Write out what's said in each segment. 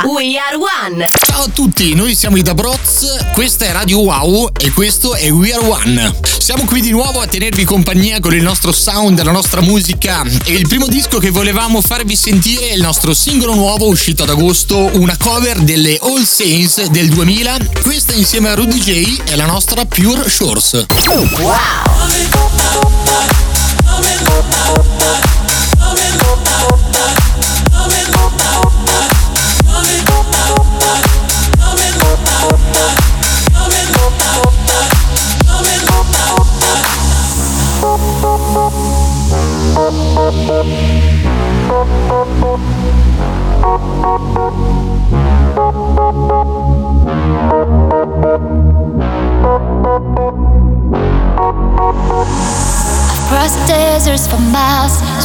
a We Are One. Ciao a tutti, noi siamo i Dabroz, questa è Radio Wow e questo è We Are One. Siamo qui di nuovo a tenervi compagnia con il nostro sound, la nostra musica e il primo disco che volevamo farvi sentire è il nostro singolo nuovo uscito ad agosto, una cover delle All Saints del 2000. Questa insieme a Rudy J è la nostra Pure Shores. Wow!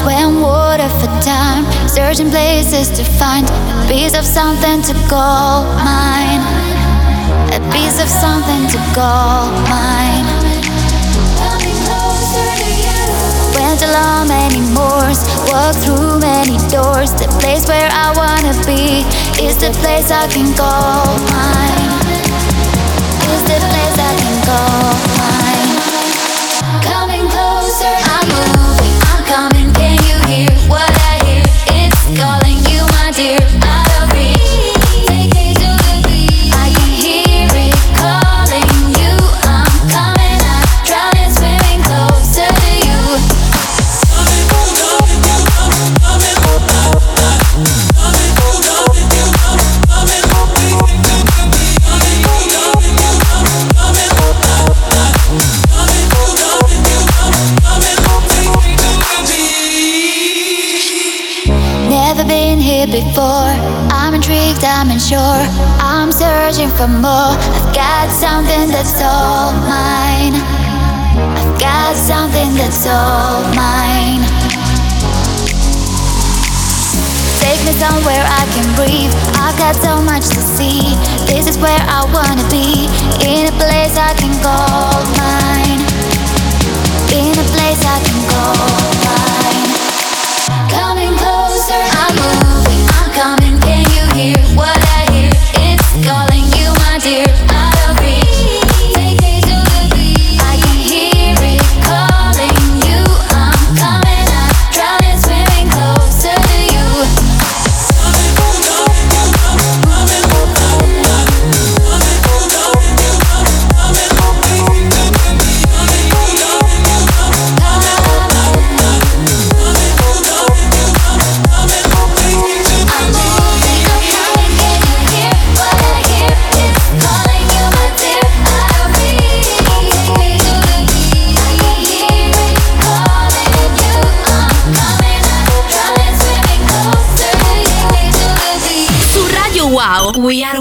Miles, water for time, searching places to find a piece of something to call mine. A piece of something to call mine. Went along many moors, walked through many doors. The place where I wanna be is the place I can call mine. Is the place I can call for more. I've got something that's all mine. I've got something that's all mine. Take me somewhere I can breathe. I've got so much to see. This is where I wanna be. In a place I We Are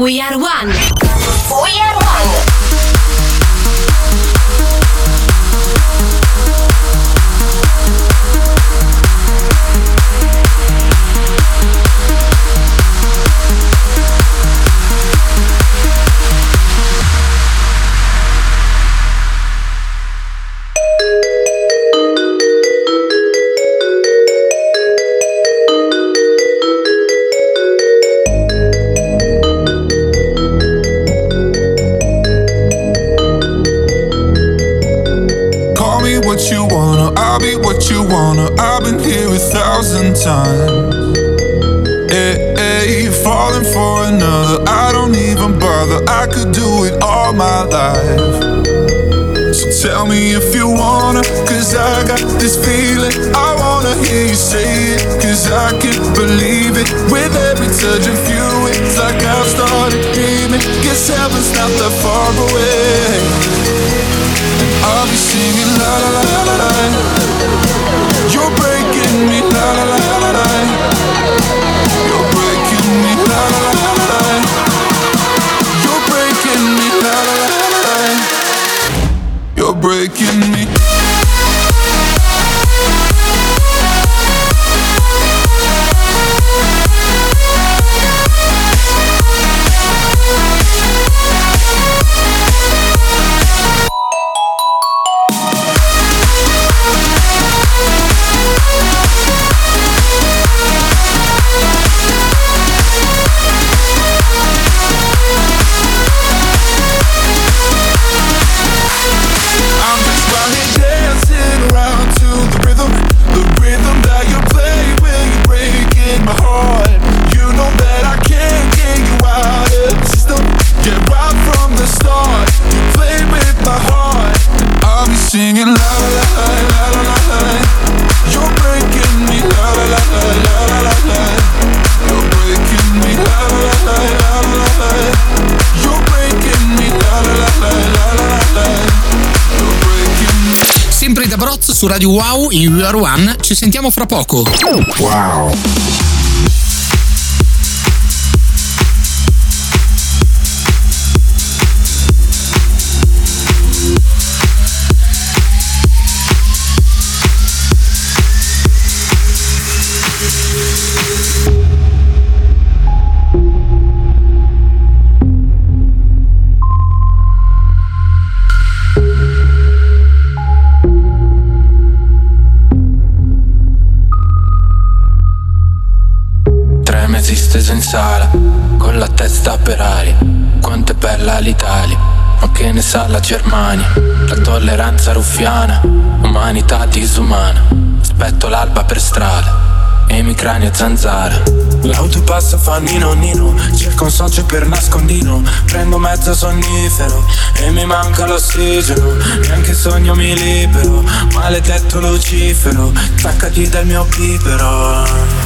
we are one. surgery. su Radio Wow in We Are One. Ci sentiamo fra poco. Wow. tolleranza ruffiana, umanità disumana, aspetto l'alba per strada. emicrania e zanzara. L'autopassa fa nino nino Cerco un socio per nascondino. Prendo mezzo sonnifero E mi manca l'ossigeno. Neanche sogno mi libero Maledetto Lucifero Staccati dal mio pipero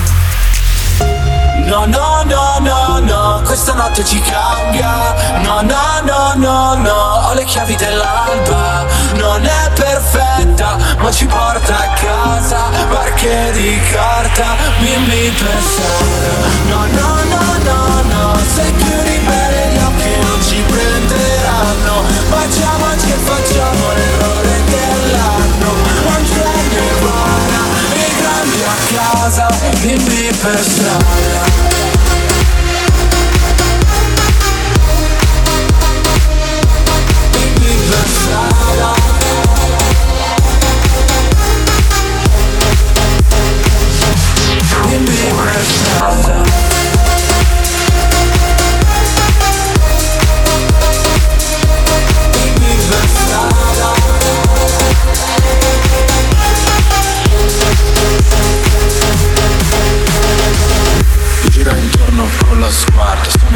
No, no, no, no, no, questa notte ci cambia. No, no, no, no, no, ho le chiavi dell'alba. Non è perfetta, ma ci porta a casa. Barche di carta, bimbi per strada. No, no, no, no, no, se chiudi bene gli occhi non ci prenderanno. Facciamoci e facciamo l'errore casa, bimbi per strada.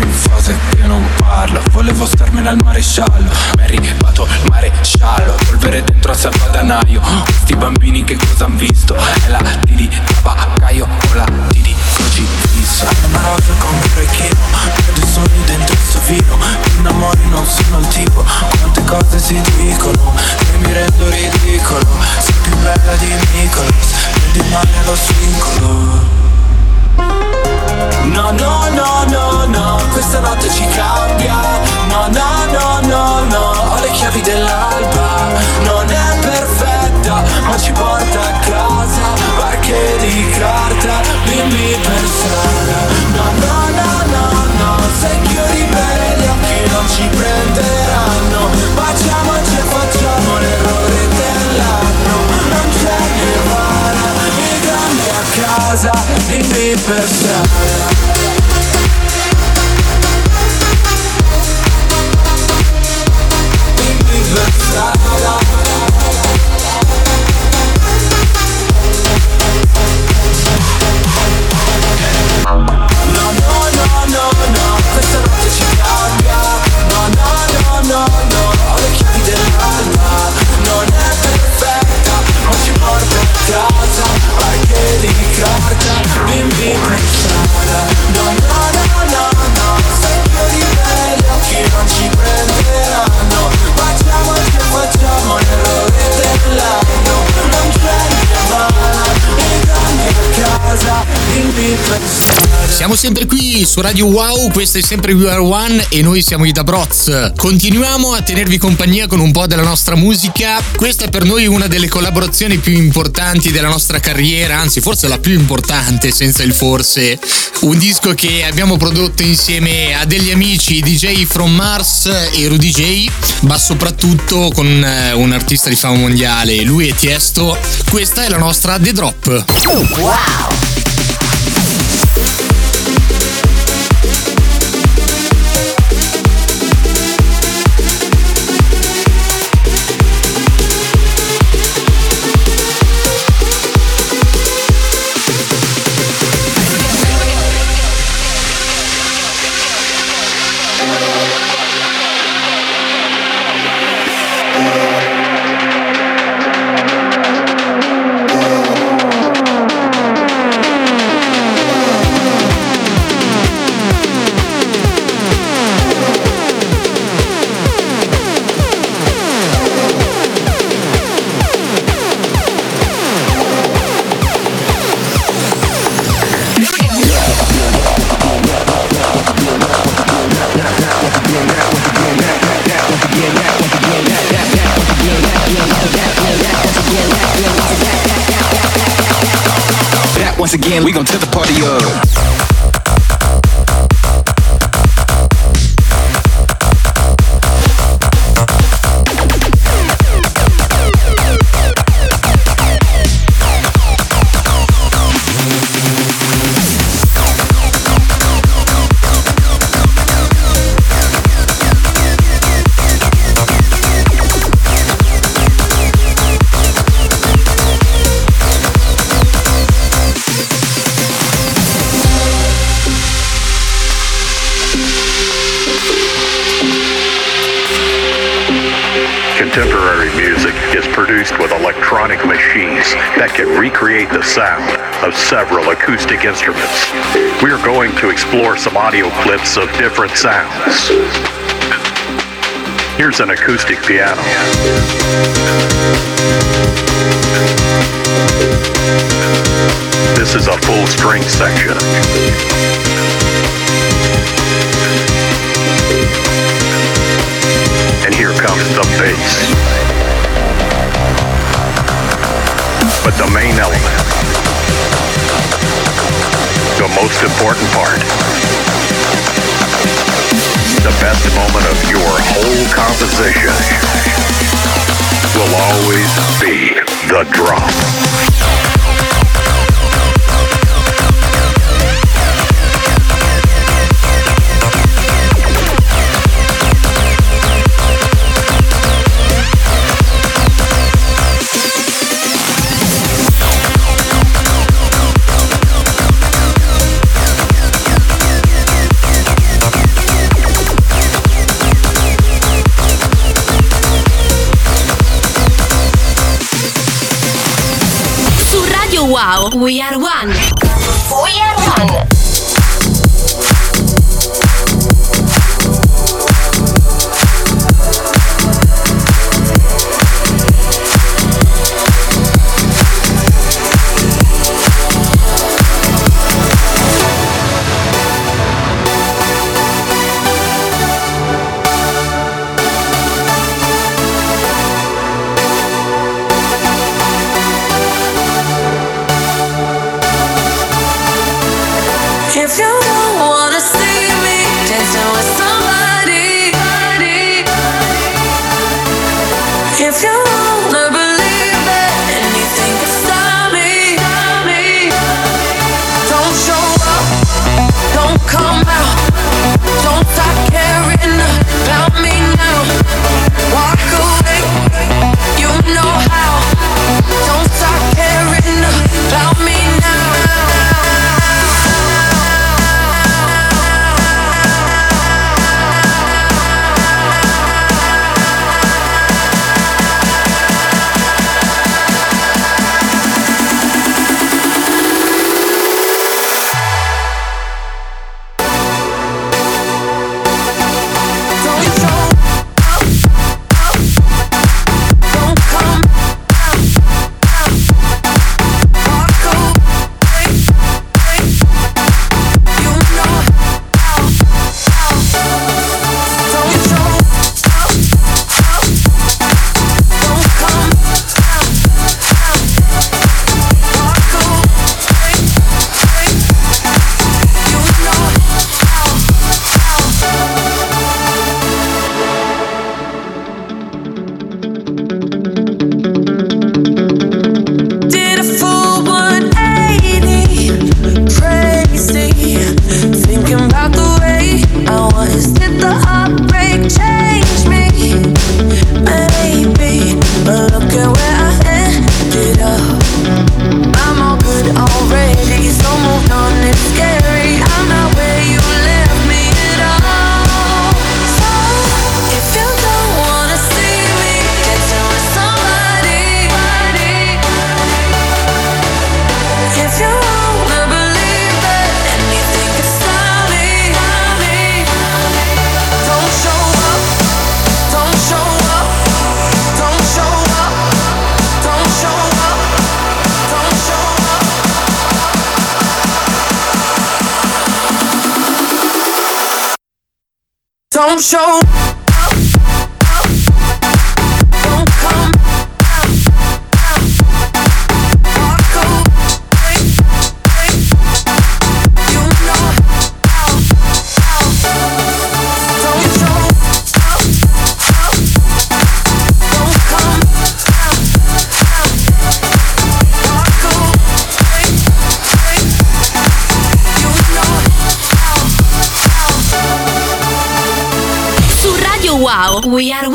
In fase che non parlo. Volevo starmene al maresciallo Ma è arrivato il maresciallo Polvere dentro al salvadanaio. Questi bambini che cosa han visto? È la T di tabaccaio o la T di crocifisso Una rosa con un orecchino. Vedo i sogni dentro il suo vino Mi innamori non sono il tipo. Quante cose si dicono E mi rendo ridicolo. Sei più bella di Nicolas. Prendi male lo svincolo. No, no, questa ci cambia. No, no, no, no, no, ho le chiavi dell'alba. Non è perfetta, ma ci porta a casa. Barche di carta, bimbi per strada. No, no, no, no, no, se chiudi bene gli occhi non ci prenderanno. Facciamoci e facciamo l'errore dell'anno. Non c'è nirvana, i grandi a casa, bimbi per strada. Strada. Siamo sempre qui su Radio Wow, questo è sempre We Are One e noi siamo i Dabroz. Continuiamo a tenervi compagnia con un po' della nostra musica. Questa è per noi una delle collaborazioni più importanti della nostra carriera, anzi forse la più importante senza il forse. Un disco che abbiamo prodotto insieme a degli amici DJ From Mars e Rudy J, ma soprattutto con eh, un artista di fama mondiale, lui è Tiesto. Questa è la nostra The Drop. Back that can recreate the sound of several acoustic instruments. We are going to explore some audio clips of different sounds. Here's an acoustic piano. This is a full string section. And here comes the bass. but the main element, the most important part, the best moment of your whole composition will always be the drop. we are show. We are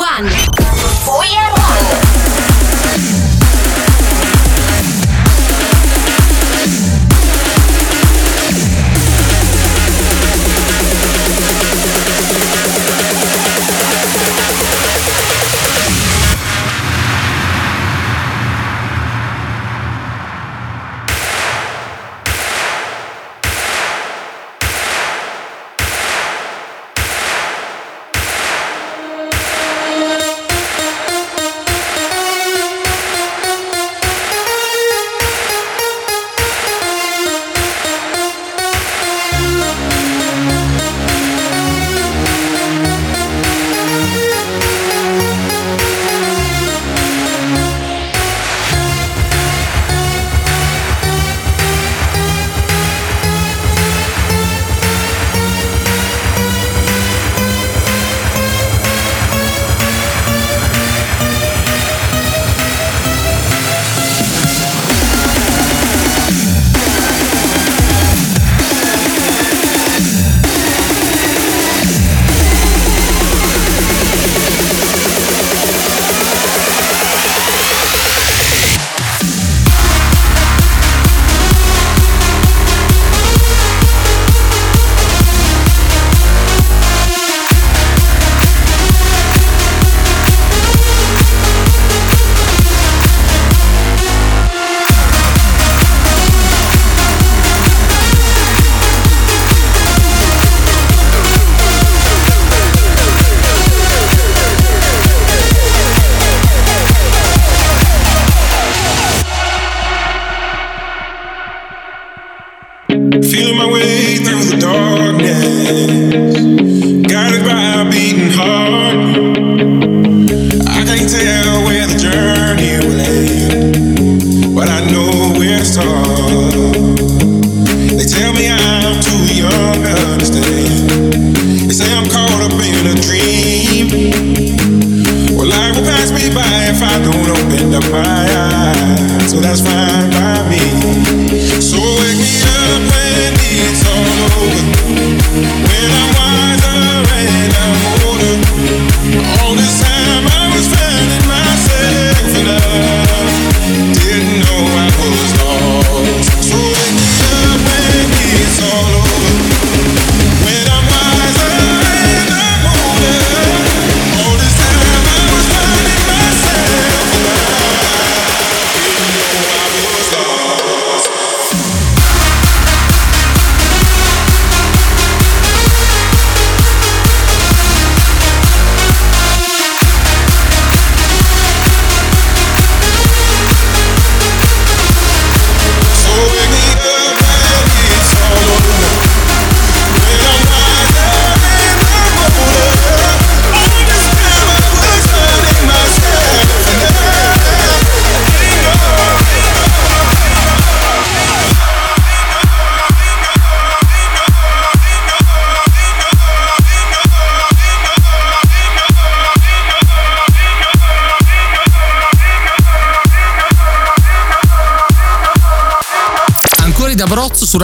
I don't open up my eyes. So that's fine by me.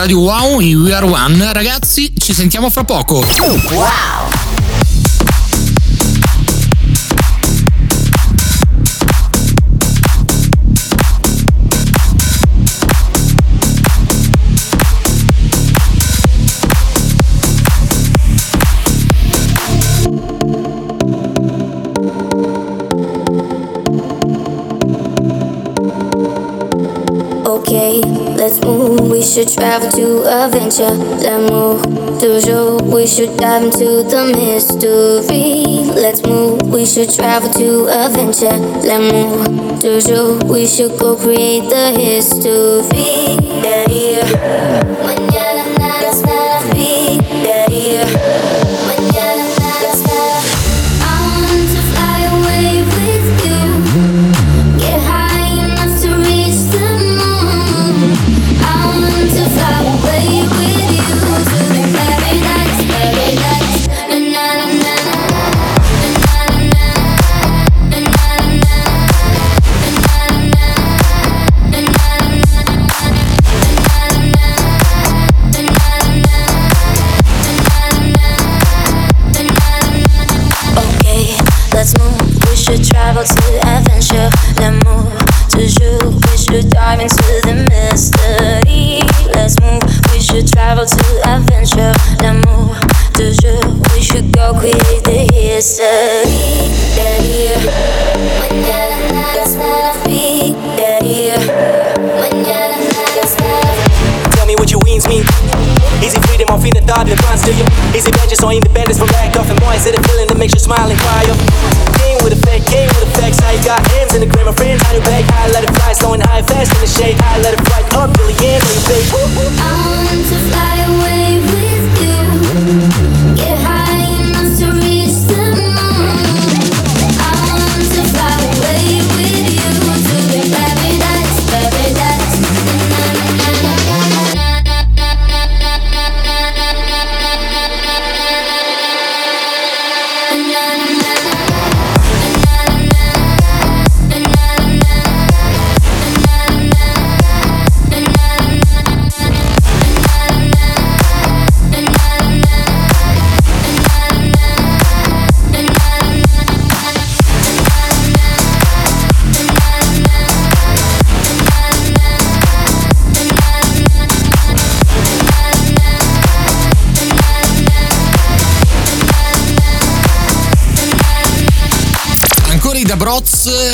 Radio Wow in We Are One. Ragazzi, ci sentiamo fra poco. Okay, should travel to adventure. Let's move. Toujours, we should dive into the mystery. Let's move. We should travel to adventure. Let's move. Toujours, we should go create the history. Yeah, yeah. Travel to adventure. Move to you. We should go create the history. Yeah, yeah. Mañana nada es nada free. Yeah, yeah. Mañana nada es Tell me what your wings mean. It freedom or feeling thought that runs to you? It vengeance or independence from lack of? And more, is it a feeling that makes you smile and cry? Up? Game with effect, game now you got M's in the grammar friend. Now you bag high, let it fly. Snowing high, fast in the shade. I let it fly up, Billy Ann, baby. I want to fly away with you.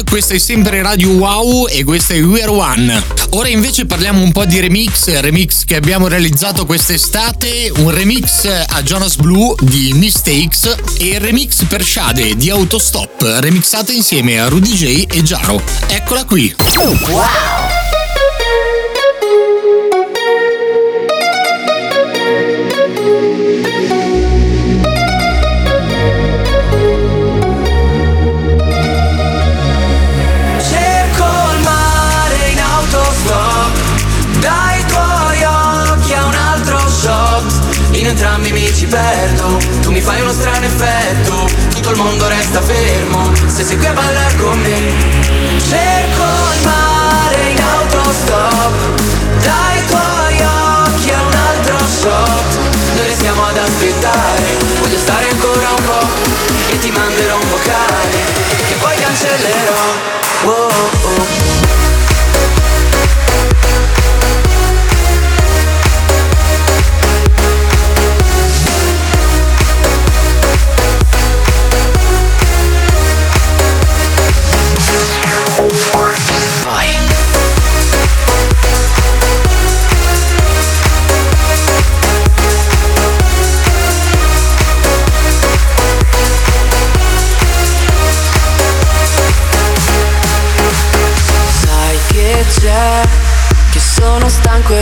Questa è sempre Radio Wow e questa è We Are One. Ora invece parliamo un po' di remix, remix che abbiamo realizzato quest'estate, un remix a Jonas Blue di Mistakes e il remix per Shade di Autostop, remixate insieme a Rudy J e Jaro. Eccola qui. Wow! Entrambi mi ci perdo. Tu mi fai uno strano effetto Tutto il mondo resta fermo. Se sei qui a ballare con me Cerco il mare in autostop. Dai tuoi occhi a un altro shot. Noi restiamo ad aspettare Voglio stare ancora un po' E ti manderò un vocale Che poi cancellerò. Oh, oh.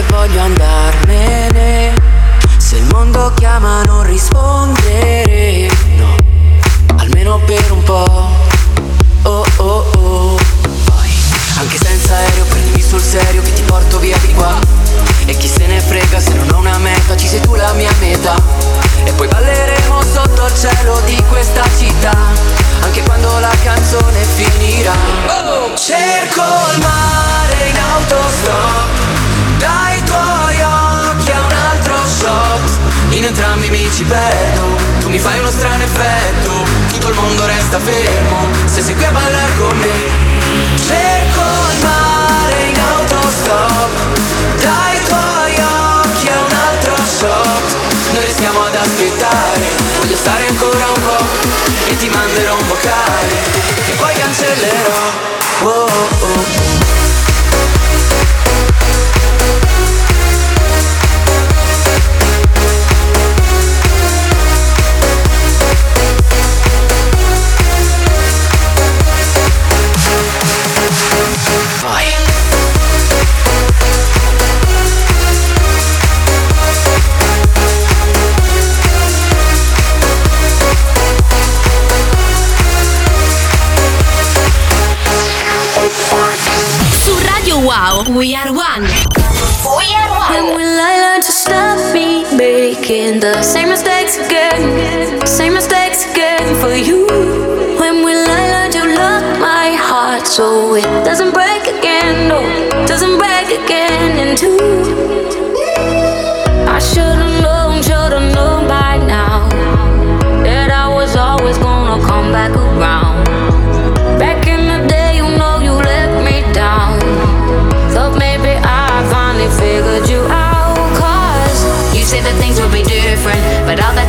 Voglio andarmene. Se il mondo chiama non rispondere, no, almeno per un po'. Oh oh oh. Poi, anche senza aereo prendimi sul serio che ti porto via di qua. E chi se ne frega se non ho una meta, ci sei tu la mia meta. E poi balleremo sotto il cielo di questa città, anche quando la canzone finirà. Cerco il mare in autostop, dai tuoi occhi a un altro shot. In entrambi mi ci perdo, tu mi fai uno strano effetto, tutto il mondo resta fermo, se sei qui a ballare con me. Cerco il mare in autostop, dai tuoi occhi a un altro shot. Noi restiamo ad aspettare, voglio stare ancora un po' e ti manderò un vocale che poi cancellerò. Oh, oh. Radio We Are One. We Are one. When will I learn to stop me making the same mistakes again? Same mistakes again for you. When will I learn to lock my heart so it doesn't break again? No, doesn't break again in two.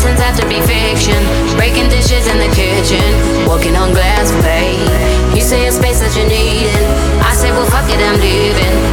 Turns out to be fiction. Breaking dishes in the kitchen, walking on glass plate. You say a space that you're needing. I say, well, fuck it, I'm leaving.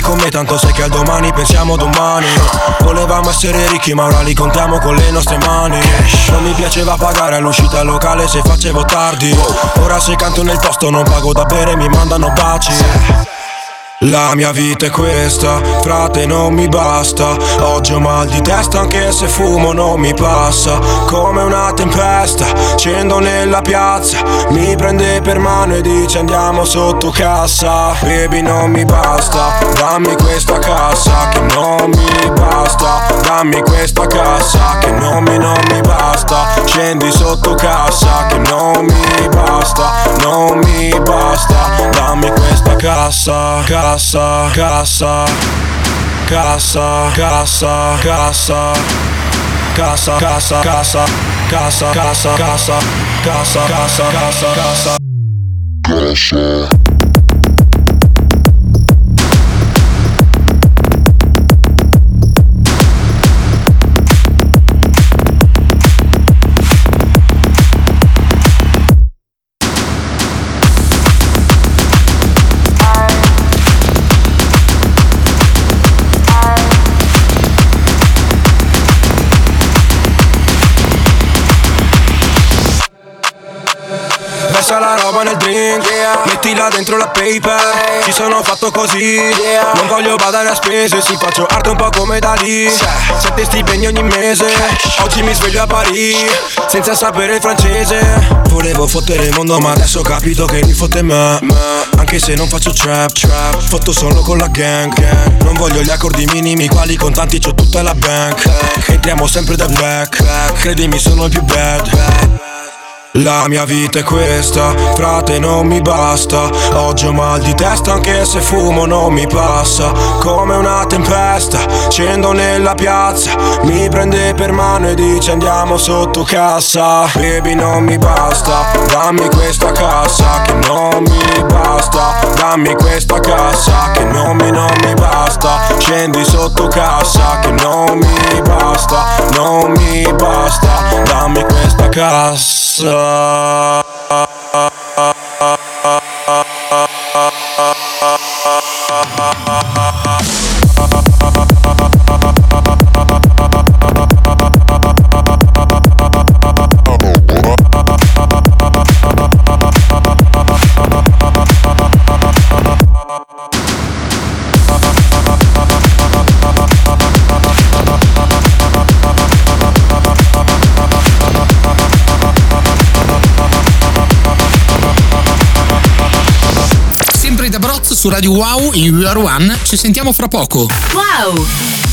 Con me tanto sai che al domani pensiamo domani. Volevamo essere ricchi ma ora li contiamo con le nostre mani. Non mi piaceva pagare all'uscita locale se facevo tardi. Ora se canto nel posto non pago da bere mi mandano baci la mia vita è questa, frate non mi basta. Oggi ho mal di testa anche se fumo non mi passa. Come una tempesta, scendo nella piazza. Mi prende per mano e dice andiamo sotto cassa. Baby non mi basta, dammi questa cassa Che non mi basta, dammi questa cassa Che non mi, non mi basta. Scendi sotto cassa Che non mi basta, non mi basta. Dammi questa cassa, cassa, cassa Cassa, cassa, cassa Cassa, cassa, cassa Cassa, cassa, cassa Cassa, cassa, cassa, cassa Cassa Mettila dentro la paper. Ci sono fatto così. Non voglio badare a spese Si faccio arte un po' come da lì Sette stipendi ogni mese. Oggi mi sveglio a Parigi Senza sapere il francese. Volevo fottere il mondo ma adesso ho capito che mi fotte me. Anche se non faccio trap trap. Fotto solo con la gang. Gang. Non voglio gli accordi minimi Quali contanti c'ho tutta la bank. Entriamo sempre da back. Credimi sono il più bad La mia vita è questa, frate non mi basta. Oggi ho mal di testa anche se fumo non mi passa. Come una tempesta, scendo nella piazza. Mi prende per mano e dice andiamo sotto cassa. Baby non mi basta, dammi questa cassa Che non mi basta, dammi questa cassa Che non mi, non mi basta. Scendi sotto cassa Che non mi basta, non mi basta. Dammi questa cassa Sempre su Radio Wow in We Are One. Ci sentiamo fra poco. Wow!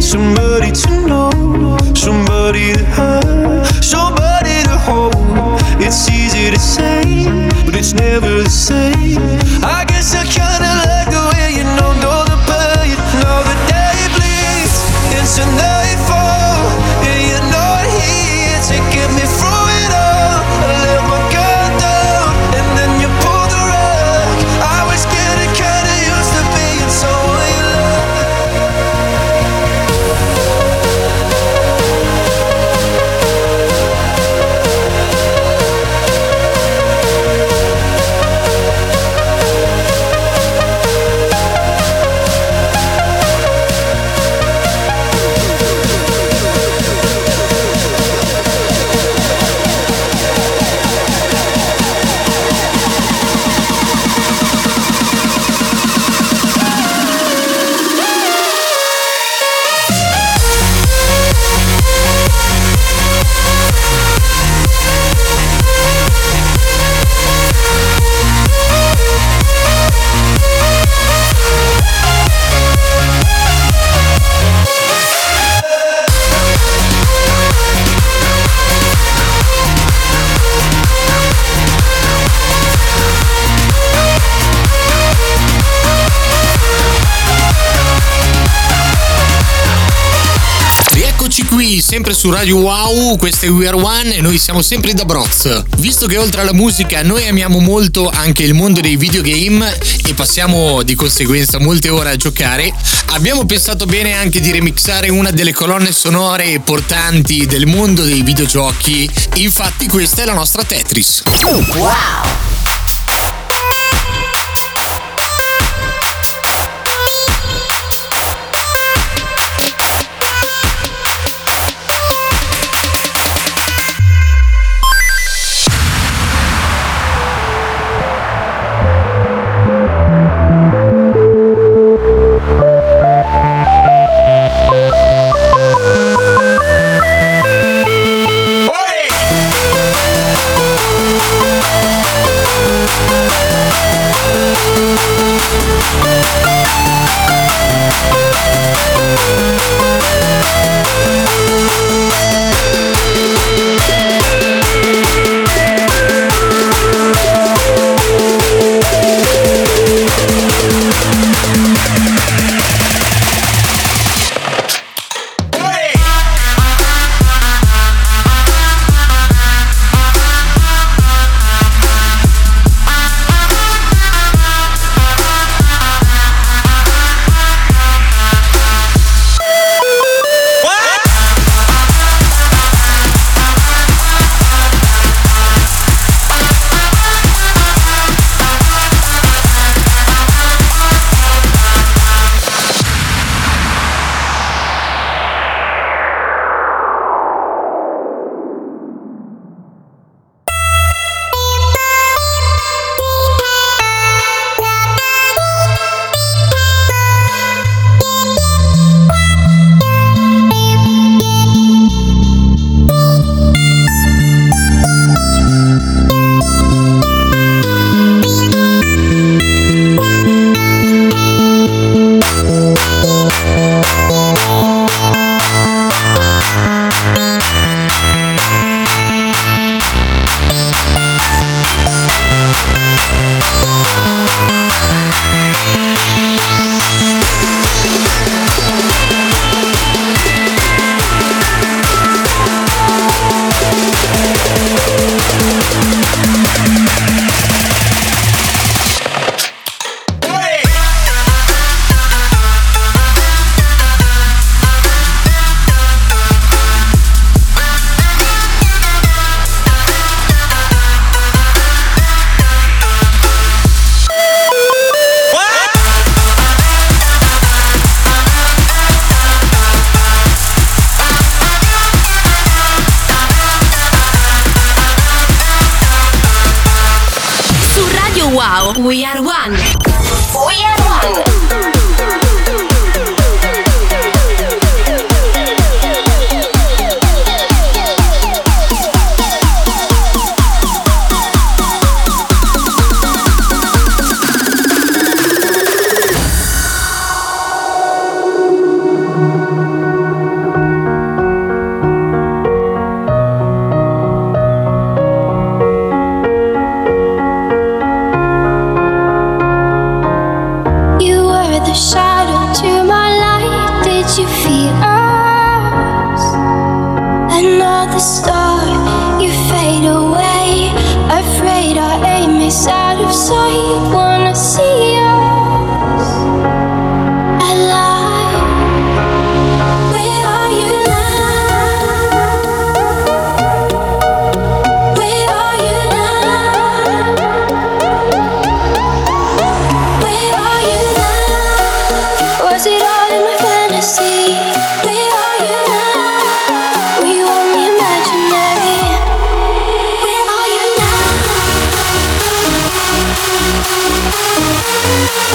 Somebody to know, somebody to have, somebody to hold. It's easy to say, but it's never the same. Qui, sempre su Radio Wow, questo è We Are One e noi siamo sempre da Broz. Visto che oltre alla musica noi amiamo molto anche il mondo dei videogame e passiamo di conseguenza molte ore a giocare, abbiamo pensato bene anche di remixare una delle colonne sonore portanti del mondo dei videogiochi. Infatti questa è la nostra Tetris. Wow! We are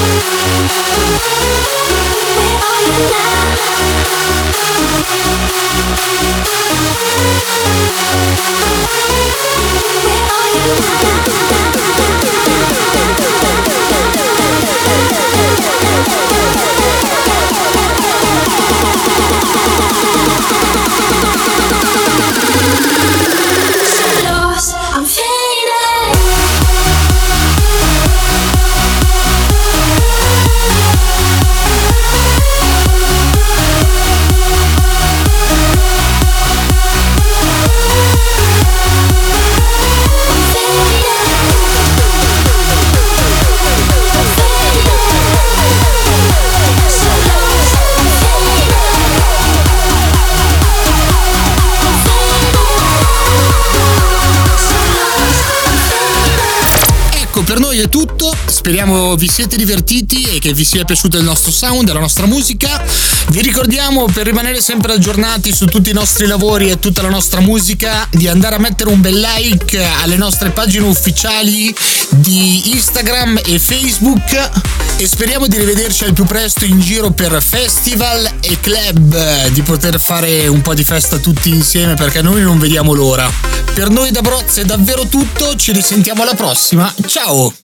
Where are you now? Noi è tutto. Speriamo vi siete divertiti e che vi sia piaciuto il nostro sound e la nostra musica. Vi ricordiamo per rimanere sempre aggiornati su tutti i nostri lavori e tutta la nostra musica di andare a mettere un bel like alle nostre pagine ufficiali di Instagram e Facebook e speriamo di rivederci al più presto in giro per festival e club, di poter fare un po' di festa tutti insieme perché noi non vediamo l'ora. Per noi da Broz è davvero tutto, ci risentiamo alla prossima. Ciao!